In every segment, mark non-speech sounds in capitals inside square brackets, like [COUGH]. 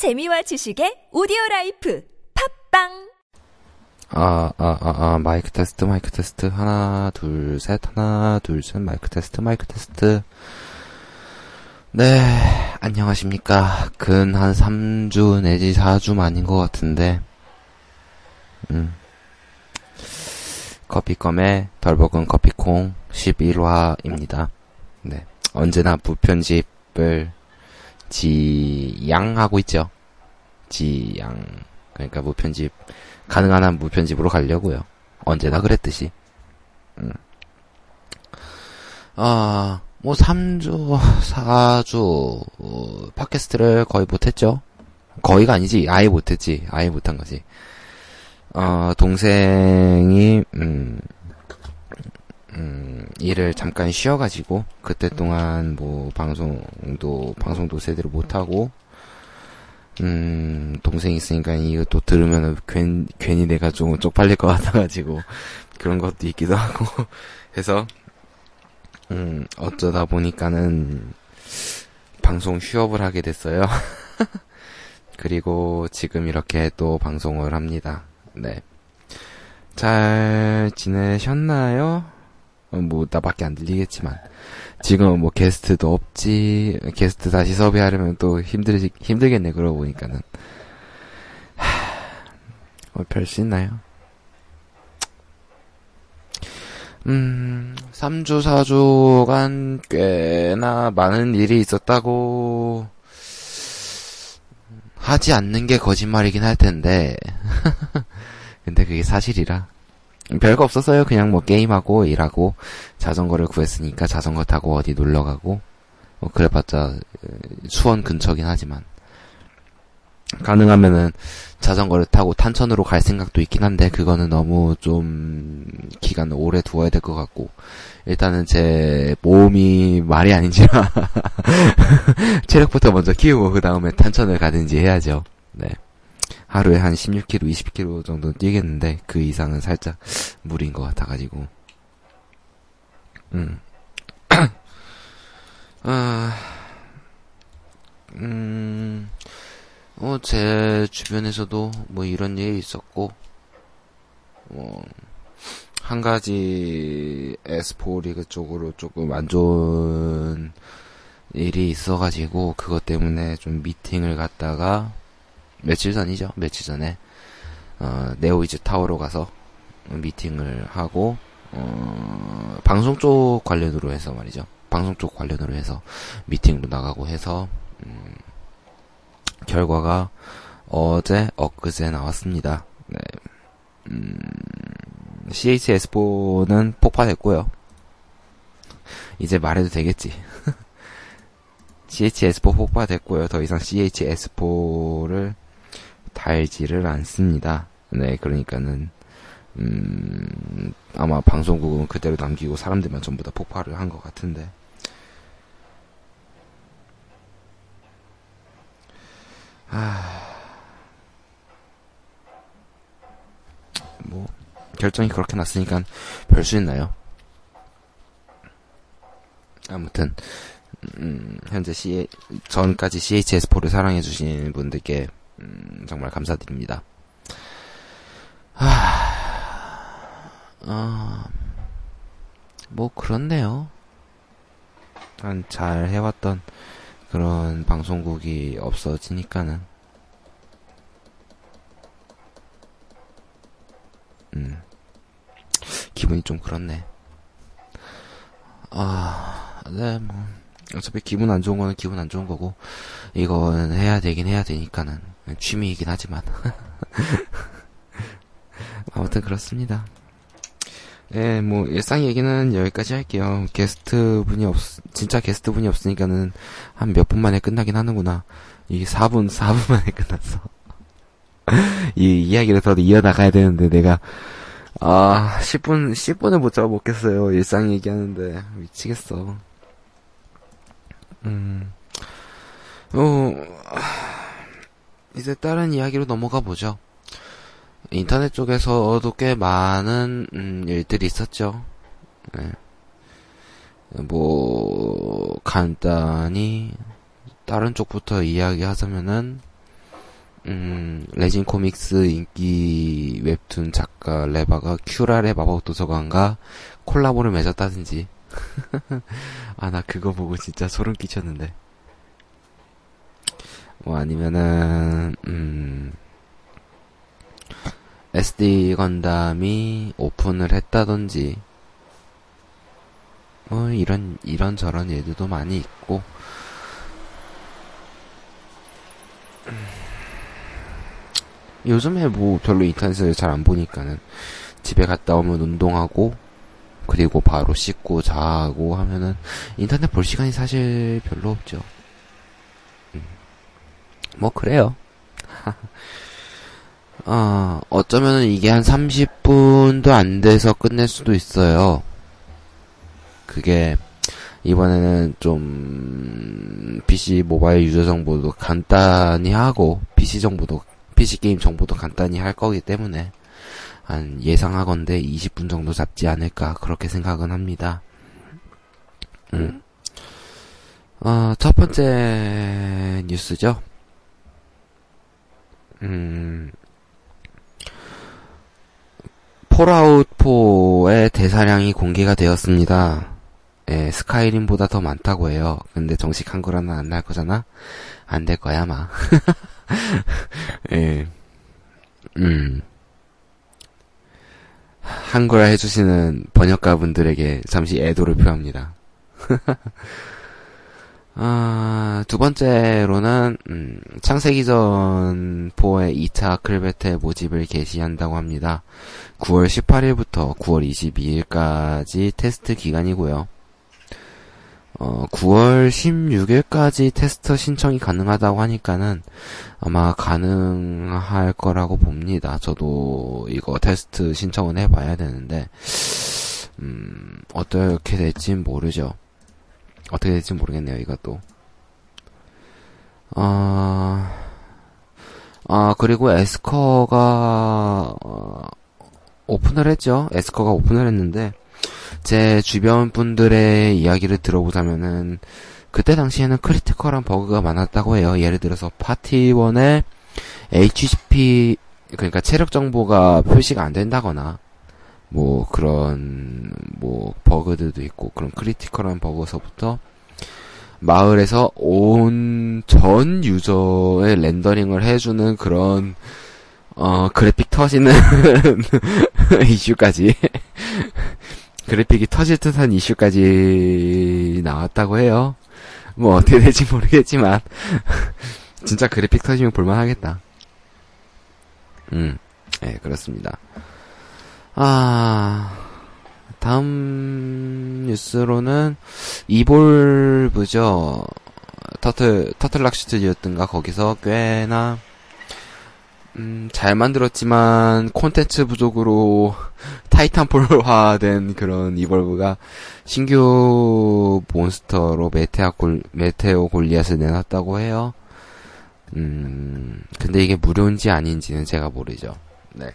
재미와 지식의 오디오 라이프 팟빵 아, 아, 아, 아, 마이크 테스트, 마이크 테스트. 하나, 둘, 셋, 하나, 둘, 셋, 마이크 테스트, 마이크 테스트. 네, 안녕하십니까. 근 한 3주 내지 4주 만인 것 같은데, 음. 커피껌의 덜볶은 커피콩 11화입니다. 네. 언제나 무편집을 지양하고 있죠. 지양. 그러니까 무편집, 가능한 한 무편집으로 가려고요. 언제나 그랬듯이. 음. 아, 뭐 3주, 4주 어, 팟캐스트를 거의 못했죠. 거의가 아니지. 아예 못했지. 아예 못한 거지. 어, 동생이 음, 음, 일을 잠깐 쉬어가지고 그때 동안 뭐 방송도 방송도 제대로 못하고 음, 동생이 있으니까 이것도 들으면 괜, 괜히 내가 좀 쪽팔릴 것 같아가지고, [LAUGHS] 그런 것도 있기도 하고, [LAUGHS] 해서, 음, 어쩌다 보니까는, 방송 휴업을 하게 됐어요. [LAUGHS] 그리고 지금 이렇게 또 방송을 합니다. 네. 잘 지내셨나요? 어, 뭐, 나밖에 안 들리겠지만. 지금 뭐 게스트도 없지. 게스트 다시 섭외하려면 또 힘들지, 힘들겠네, 그러고 보니까는. 하, 뭐별수 있나요? 음, 3주, 4주간 꽤나 많은 일이 있었다고 하지 않는 게 거짓말이긴 할 텐데. [LAUGHS] 근데 그게 사실이라. 별거 없었어요. 그냥 뭐 게임하고 일하고 자전거를 구했으니까 자전거 타고 어디 놀러 가고 뭐 그래봤자 수원 근처긴 하지만 가능하면은 자전거를 타고 탄천으로 갈 생각도 있긴 한데 그거는 너무 좀 기간을 오래 두어야 될 것 같고 일단은 제 몸이 말이 아닌지라 [LAUGHS] 체력부터 먼저 키우고 그 다음에 탄천을 가든지 해야죠. 네. 하루에 한 16km, 20km 정도 뛰겠는데 그 이상은 살짝 무리인 것 같아가지고 음. [CLEARS THROAT] 아, 음, 어, 제 주변에서도 뭐 이런 일이 있었고, 뭐, 한 가지 에스포 리그 쪽으로 조금 안 좋은 일이 있어가지고, 그것 때문에 좀 미팅을 갔다가, 며칠 전이죠. 며칠 전에 어, 네오이즈 타워로 가서 미팅을 하고 어, 방송 쪽 관련으로 해서 말이죠. 방송 쪽 관련으로 해서 미팅으로 나가고 해서 음, 결과가 어제 엊그제 나왔습니다. 네. 음, CHS4는 폭파됐고요. 이제 말해도 되겠지. [LAUGHS] CHS4 폭파됐고요. 더 이상 CHS4를 달지를 않습니다. 네, 그러니까는 음, 아마 방송국은 그대로 남기고 사람들만 전부 다 폭발을 한 것 같은데. 아, 뭐 결정이 그렇게 났으니까 별 수 있나요? 아무튼 음, 현재 C 전까지 CHS4를 사랑해주신 분들께 음, 정말 감사드립니다. 하... 어... 뭐 그렇네요. 한 잘 해왔던 그런 방송국이 없어지니까는 음 기분이 좀 그렇네. 아, 네, 뭐 어차피 기분 안 좋은 거는 기분 안 좋은 거고 이건 해야 되긴 해야 되니까는 취미이긴 하지만 [LAUGHS] 아무튼 그렇습니다. 예, 뭐 일상 얘기는 여기까지 할게요. 게스트 분이 없, 진짜 게스트 분이 없으니까는 한 몇 분 만에 끝나긴 하는구나. 이게 4분, 4분 만에 [LAUGHS] 끝났어. 이 이야기를 더 이어나가야 되는데 내가 아 10분 10분을 못 잡아먹겠어요. 일상 얘기하는데 미치겠어. 음, 어, 이제 다른 이야기로 넘어가 보죠. 인터넷 쪽에서도 꽤 많은 음, 일들이 있었죠. 네. 뭐 간단히 다른 쪽부터 이야기하자면은 음, 레진 코믹스 인기 웹툰 작가 레바가 큐라의 마법 도서관과 콜라보를 맺었다든지. [LAUGHS] 아, 나 그거 보고 진짜 소름 끼쳤는데. 뭐 아니면은, 음, SD 건담이 오픈을 했다든지, 뭐 이런, 이런 저런 예들도 많이 있고, 요즘에 뭐 별로 인터넷을 잘 안 보니까는 집에 갔다 오면 운동하고 그리고 바로 씻고 자고 하면은 인터넷 볼 시간이 사실 별로 없죠. 음. 뭐 그래요. 아, [LAUGHS] 어쩌면은 이게 한 30분도 안 돼서 끝낼 수도 있어요. 그게 이번에는 좀 PC 모바일 유저 정보도 간단히 하고 PC 정보도 PC 게임 정보도 간단히 할 거기 때문에 한 예상하건대 20분 정도 잡지 않을까 그렇게 생각은 합니다. 음. 어, 첫 번째 뉴스죠. 음. 폴아웃 4의 대사량이 공개가 되었습니다. 예, 스카이림보다 더 많다고 해요. 근데 정식 한글화는 안 날 거잖아? 안 될 거야, 아마. [LAUGHS] 예. 음. 한글화 해주시는 번역가 분들에게 잠시 애도를 표합니다. [LAUGHS] 아, 두 번째로는, 음, 창세기전 4의 2차 클베테 모집을 개시한다고 합니다. 9월 18일부터 9월 22일까지 테스트 기간이고요. 어, 9월 16일까지 테스트 신청이 가능하다고 하니까는 아마 가능할 거라고 봅니다. 저도 이거 테스트 신청은 해봐야 되는데, 음, 어떻게 될지 모르죠. 어떻게 될지 모르겠네요, 이것도. 아, 아, 그리고 에스커가, 어, 오픈을 했죠. 에스커가 오픈을 했는데, 제 주변 분들의 이야기를 들어보자면은 그때 당시에는 critical한 버그가 많았다고 해요. 예를 들어서 파티원의 HP 그러니까 체력 정보가 표시가 안 된다거나 뭐 그런 뭐 버그들도 있고 그런 critical한 버그서부터 마을에서 온 전 유저의 렌더링을 해주는 그런 어 그래픽 터지는 [LAUGHS] 이슈까지 그래픽이 터질 듯한 이슈까지 나왔다고 해요. 뭐 어떻게 될지 모르겠지만 [LAUGHS] 진짜 그래픽 터지면 볼만하겠다. 음, 네 그렇습니다. 아 다음 뉴스로는 이볼브죠. 터틀 터틀락 슈트디오였던가 거기서 꽤나 음, 잘 만들었지만 콘텐츠 부족으로 [LAUGHS] 타이탄폴화된 그런 이벌브가 신규 몬스터로 메테아 골, 메테오 골리앗을 내놨다고 해요. 음, 근데 이게 무료인지 아닌지는 제가 모르죠. 네.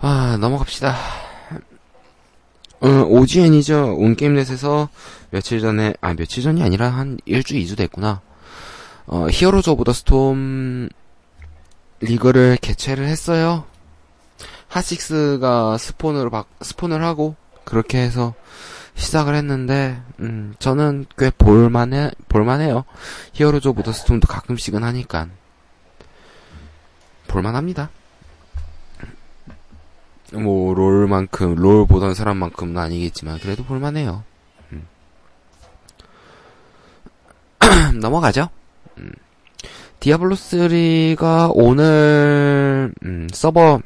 아, 넘어갑시다. 음, OGN이죠. 온게임넷에서 며칠 전에, 아, 며칠 전이 아니라 한 일주, 이주 됐구나. 어, 히어로즈 오브 더 스톰 리그를 개최를 했어요. 핫식스가 스폰으로 박, 스폰을 하고 그렇게 해서 시작을 했는데 음, 저는 꽤 볼만해 볼만해요. 히어로즈 오브 더 스톰도 가끔씩은 하니까 볼만합니다. 뭐 롤만큼 롤 보던 사람만큼은 아니겠지만 그래도 볼만해요. 음. [CLEARS THROAT] 넘어가죠. 음. 디아블로3가 오늘, 음, 서버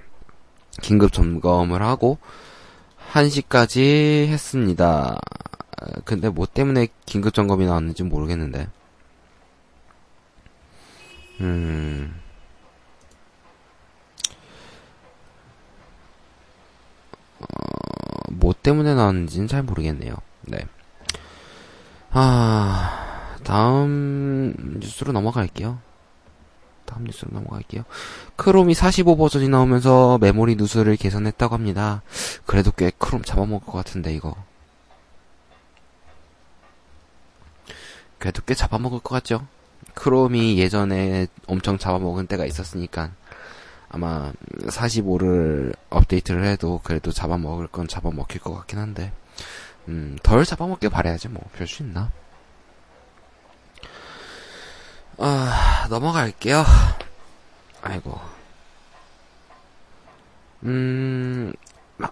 긴급 점검을 하고, 1시까지 했습니다. 근데 뭐 때문에 긴급 점검이 나왔는지 모르겠는데. 음. 어, 뭐 때문에 나왔는지는 잘 모르겠네요. 네. 아, 다음 뉴스로 넘어갈게요. 다음 뉴스로 넘어갈게요. 크롬이 45 버전이 나오면서 메모리 누수를 개선했다고 합니다. 그래도 꽤 크롬 잡아먹을 것 같은데, 이거. 그래도 꽤 잡아먹을 것 같죠? 크롬이 예전에 엄청 잡아먹은 때가 있었으니까 아마 45를 업데이트를 해도 그래도 잡아먹을 건 잡아먹힐 것 같긴 한데 음, 덜 잡아먹길 바래야지 뭐 별 수 있나 아 넘어갈게요 아이고 음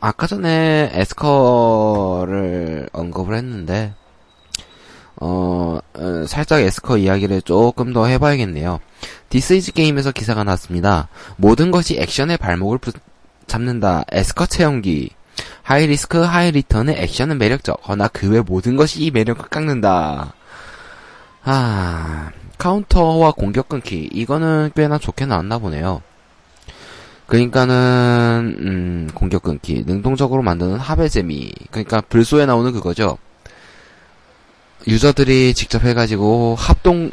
아까 전에 에스커를 언급을 했는데 어, 어, 살짝 에스커 이야기를 조금 더 해봐야겠네요. 디스이즈게임에서 기사가 났습니다. 모든 것이 액션의 발목을 부, 잡는다. 에스커 체험기. high risk, high return의 액션은 매력적. 허나 그 외 모든 것이 이 매력을 깎는다. 아, 카운터와 공격 끊기. 이거는 꽤나 좋게 나왔나 보네요. 그러니까는, 음, 공격 끊기. 능동적으로 만드는 합의 재미. 그러니까 블소에 나오는 그거죠. 유저들이 직접 해가지고 합동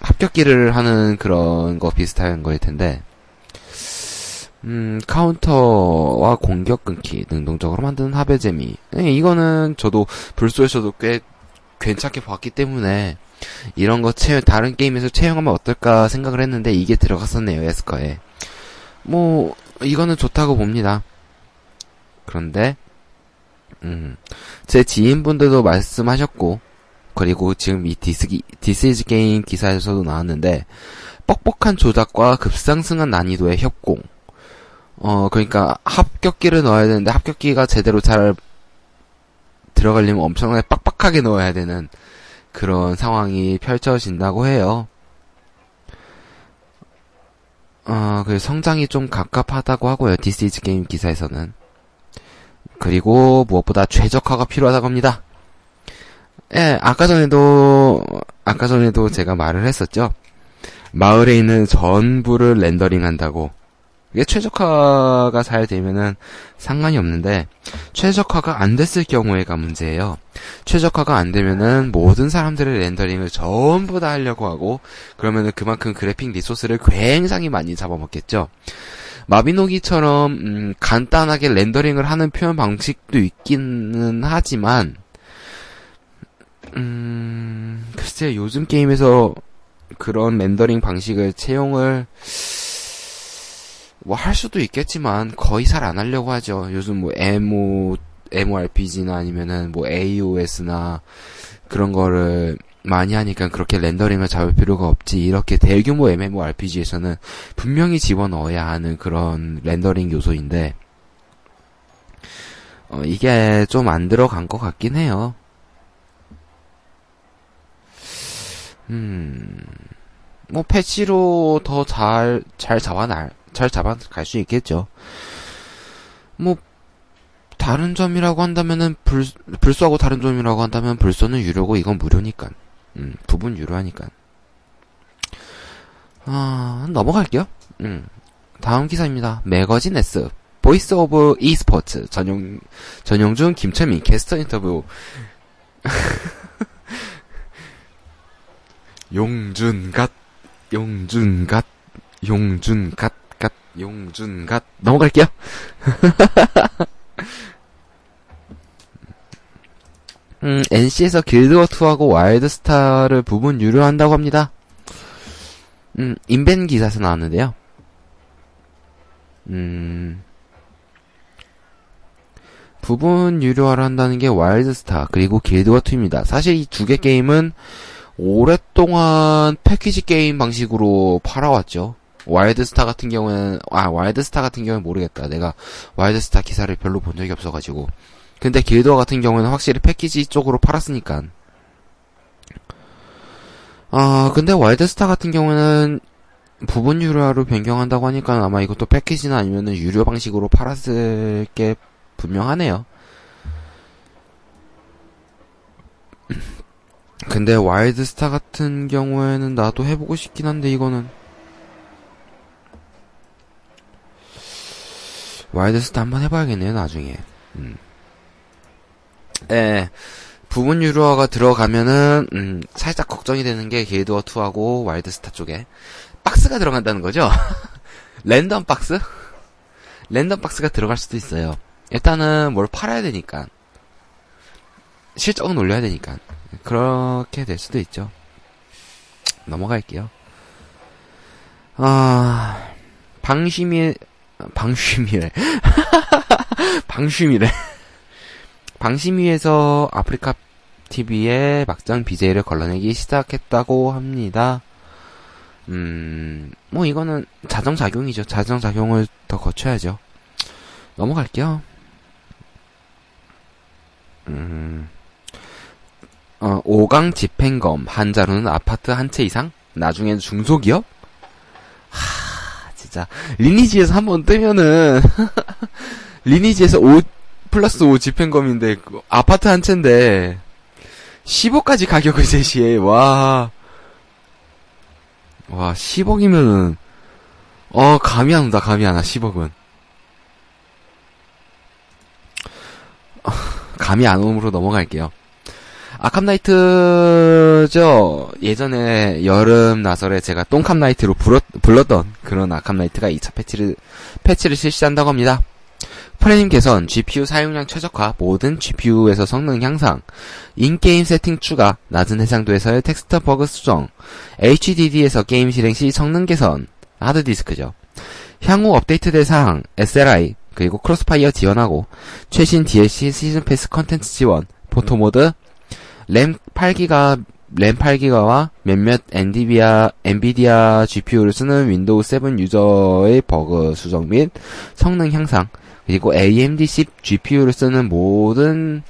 합격기를 하는 그런 거 비슷한 거일 텐데 음 카운터와 공격 끊기 능동적으로 만드는 합의 재미 네, 이거는 저도 블소에서도 꽤 괜찮게 봤기 때문에 이런 거 채, 다른 게임에서 채용하면 어떨까 생각을 했는데 이게 들어갔었네요 애스커에 뭐 이거는 좋다고 봅니다 그런데 음, 제 지인분들도 말씀하셨고 그리고 지금 이 디스기, 디스이즈 게임 기사에서도 나왔는데, 뻑뻑한 조작과 급상승한 난이도의 협공. 어, 그러니까 합격기를 넣어야 되는데 합격기가 제대로 잘 들어가려면 엄청나게 빡빡하게 넣어야 되는 그런 상황이 펼쳐진다고 해요. 어, 그 성장이 좀 갑갑하다고 하고요. 디스 이즈 게임 기사에서는. 그리고 무엇보다 최적화가 필요하다고 합니다. 예, 아까 전에도, 아까 전에도 제가 말을 했었죠. 마을에 있는 전부를 렌더링 한다고. 이게 최적화가 잘 되면은 상관이 없는데, 최적화가 안 됐을 경우에가 문제예요. 최적화가 안 되면은 모든 사람들의 렌더링을 전부 다 하려고 하고, 그러면은 그만큼 그래픽 리소스를 굉장히 많이 잡아먹겠죠. 마비노기처럼, 음, 간단하게 렌더링을 하는 표현 방식도 있기는 하지만, 음, 글쎄, 요즘 게임에서 그런 렌더링 방식을 채용을, 뭐 할 수도 있겠지만, 거의 잘 안 하려고 하죠. 요즘 뭐, MO, MORPG나 아니면은 뭐, AOS나 그런 거를 많이 하니까 그렇게 렌더링을 잡을 필요가 없지. 이렇게 대규모 MMORPG에서는 분명히 집어넣어야 하는 그런 렌더링 요소인데, 어, 이게 좀 안 들어간 것 같긴 해요. 음, 뭐, 패치로 더 잘, 잘 잡아날, 잘 잡아갈 수 있겠죠. 뭐, 다른 점이라고 한다면은, 블, 블소하고 다른 점이라고 한다면, 블소는 유료고, 이건 무료니까. 음, 부분 유료하니까. 아, 넘어갈게요. 음, 다음 기사입니다. 매거진 S. Voice of e스포츠. 전용, 전용준 김철민 게스트 인터뷰. 용준갓, 용준갓, 용준갓, 갓, 용준갓. 넘어갈게요. [LAUGHS] 음, NC에서 길드워 2하고 와일드스타를 부분 유료한다고 합니다. 음, 인벤 기사에서 나왔는데요. 음, 부분 유료화를 한다는 게 와일드스타, 그리고 길드워 2입니다. 사실 이 두 개 게임은 오랫동안 패키지 게임 방식으로 팔아왔죠. 와일드스타 같은 경우는, 아, 와일드스타 같은 경우는 모르겠다. 내가 와일드스타 기사를 별로 본 적이 없어가지고. 근데 길드워 같은 경우는 확실히 패키지 쪽으로 팔았으니까. 아, 근데 와일드스타 같은 경우는 부분 유료화로 변경한다고 하니까 아마 이것도 패키지나 아니면은 유료 방식으로 팔았을 게 분명하네요. 근데 와일드스타 같은 경우에는 나도 해보고 싶긴 한데 이거는 와일드스타 한번 해봐야겠네요 나중에. 음. 예, 부분 유료화가 들어가면은 음, 살짝 걱정이 되는 게 길드워 2하고 와일드스타 쪽에 박스가 들어간다는 거죠. [LAUGHS] 랜덤 박스? 랜덤 박스가 들어갈 수도 있어요. 일단은 뭘 팔아야 되니까 실적은 올려야 되니까 그렇게 될 수도 있죠. 넘어갈게요. 아, 방심이, 방심이래. [LAUGHS] 방심이래. 방심위에서 아프리카 TV에 막장 BJ를 걸러내기 시작했다고 합니다. 음, 뭐 이거는 자정작용이죠. 자정작용을 더 거쳐야죠. 넘어갈게요. 음, 어, 5강 집행검, 한자로는 아파트 한 채 이상? 나중엔 중소기업? 하, 진짜. 리니지에서 한 번 뜨면은, [LAUGHS] 리니지에서 5, 플러스 5 집행검인데, 그 아파트 한 채인데, 15까지 가격을 [LAUGHS] 제시해. 와. 와, 10억이면은, 어, 감이 안 온다, 감이 안 와, 10억은. [LAUGHS] 감이 안 오므로 넘어갈게요. 아캄나이트죠. 예전에 여름 나설에 제가 똥캄나이트로 불렀, 불렀던 그런 아캄나이트가 2차 패치를, 패치를 실시한다고 합니다. 프레임 개선, GPU 사용량 최적화, 모든 GPU에서 성능 향상, in-game 세팅 추가, 낮은 해상도에서의 텍스처 버그 수정, HDD에서 게임 실행 시 성능 개선, 하드디스크죠. 향후 업데이트 대상, SLI, 그리고 크로스파이어 지원하고, 최신 DLC season pass 컨텐츠 지원, photo mode, 램 8기가, 램 8기가와 몇몇 엔디비아, 엔비디아 GPU를 쓰는 윈도우 7 유저의 버그 수정 및 성능 향상, 그리고 AMD 10 GPU를 쓰는 모든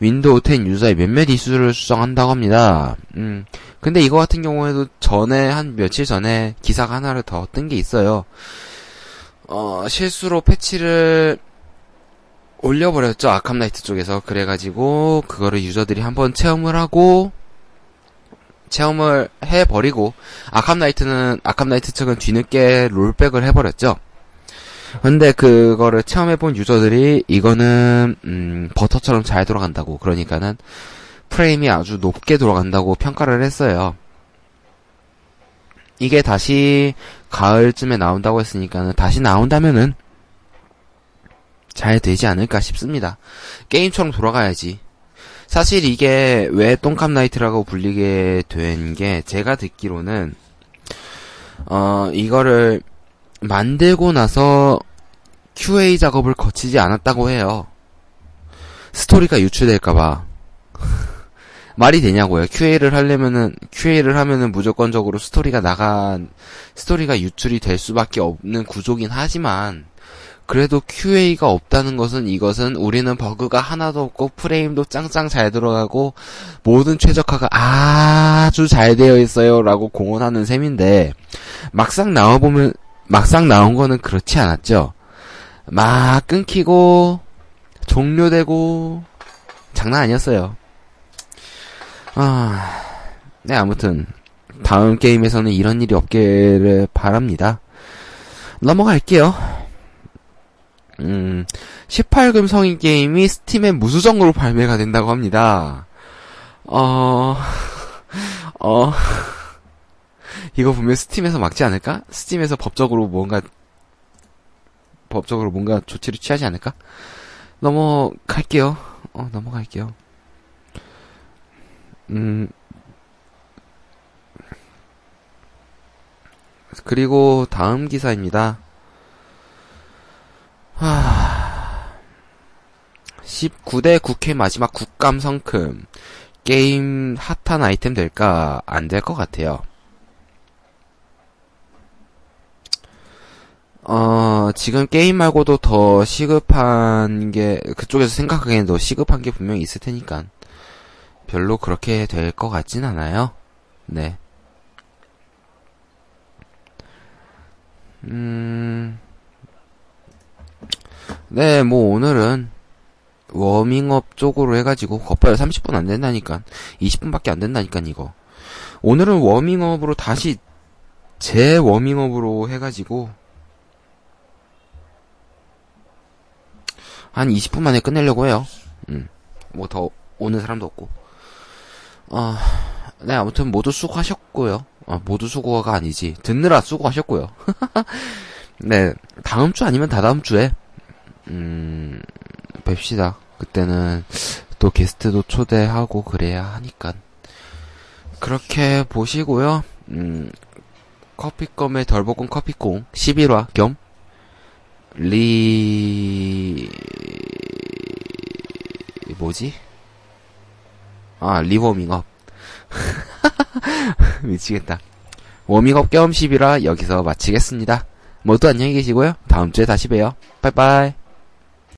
윈도우 10 유저의 몇몇 이슈를 수정한다고 합니다. 음, 근데 이거 같은 경우에도 전에, 한 며칠 전에 기사가 하나를 더 뜬 게 있어요. 어, 실수로 패치를 올려버렸죠. 아캄나이트 쪽에서. 그래가지고, 그거를 유저들이 한번 체험을 하고, 체험을 해버리고, 아캄나이트는, 아캄나이트 측은 뒤늦게 rollback을 해버렸죠. 근데 그거를 체험해본 유저들이 이거는 음, 버터처럼 잘 돌아간다고 그러니까는 프레임이 아주 높게 돌아간다고 평가를 했어요. 이게 다시 가을쯤에 나온다고 했으니까는 다시 나온다면은 잘 되지 않을까 싶습니다. 게임처럼 돌아가야지. 사실 이게 왜 똥캄 나이트라고 불리게 된 게 제가 듣기로는 어 이거를 만들고 나서 QA 작업을 거치지 않았다고 해요. 스토리가 유출될까봐. [LAUGHS] 말이 되냐고요. QA를 하려면은, QA를 하면은 무조건적으로 스토리가 나간, 스토리가 유출이 될 수밖에 없는 구조긴 하지만, 그래도 QA가 없다는 것은 이것은 우리는 버그가 하나도 없고 프레임도 짱짱 잘 들어가고 모든 최적화가 아주 잘 되어 있어요 라고 공언하는 셈인데 막상 나와보면 막상 나온 거는 그렇지 않았죠. 막 끊기고 종료되고 장난 아니었어요. 아, 네 아무튼 다음 게임에서는 이런 일이 없기를 바랍니다. 넘어갈게요. 음, 18금 성인 게임이 스팀에 무수정으로 발매가 된다고 합니다. 어, [LAUGHS] 어, [LAUGHS] 이거 보면 스팀에서 막지 않을까? 스팀에서 법적으로 뭔가 법적으로 뭔가 조치를 취하지 않을까? 넘어갈게요. 어, 넘어갈게요. 음, 그리고 다음 기사입니다. 하... 19대 국회 마지막 국감 성큼. 게임 핫한 아이템 될까? 안 될 것 같아요. 어, 지금 게임 말고도 더 시급한 게, 그쪽에서 생각하기에는 더 시급한 게 분명히 있을 테니까. 별로 그렇게 될 것 같진 않아요. 네. 음, 네, 뭐 오늘은 워밍업 쪽으로 해가지고, 겉봐요 30분 안 된다니까. 20분밖에 안 된다니까, 이거. 오늘은 워밍업으로 다시, 재 워밍업으로 해가지고, 한 20분 만에 끝내려고 해요. 음. 뭐 더 오는 사람도 없고. 어, 네, 아무튼 모두 수고하셨고요. 어, 모두 수고가 아니지. 듣느라 수고하셨고요. [LAUGHS] 네, 다음 주 아니면 다다음 주에, 음, 뵙시다. 그때는 또 게스트도 초대하고 그래야 하니까. 그렇게 보시고요. 음, 커피껌의 덜볶은 커피콩 11화 겸 리... 뭐지? 아, 리워밍업. [LAUGHS] 미치겠다. 워밍업 겸 11화 여기서 마치겠습니다. 모두 안녕히 계시고요. 다음 주에 다시 봬요. 빠이빠이.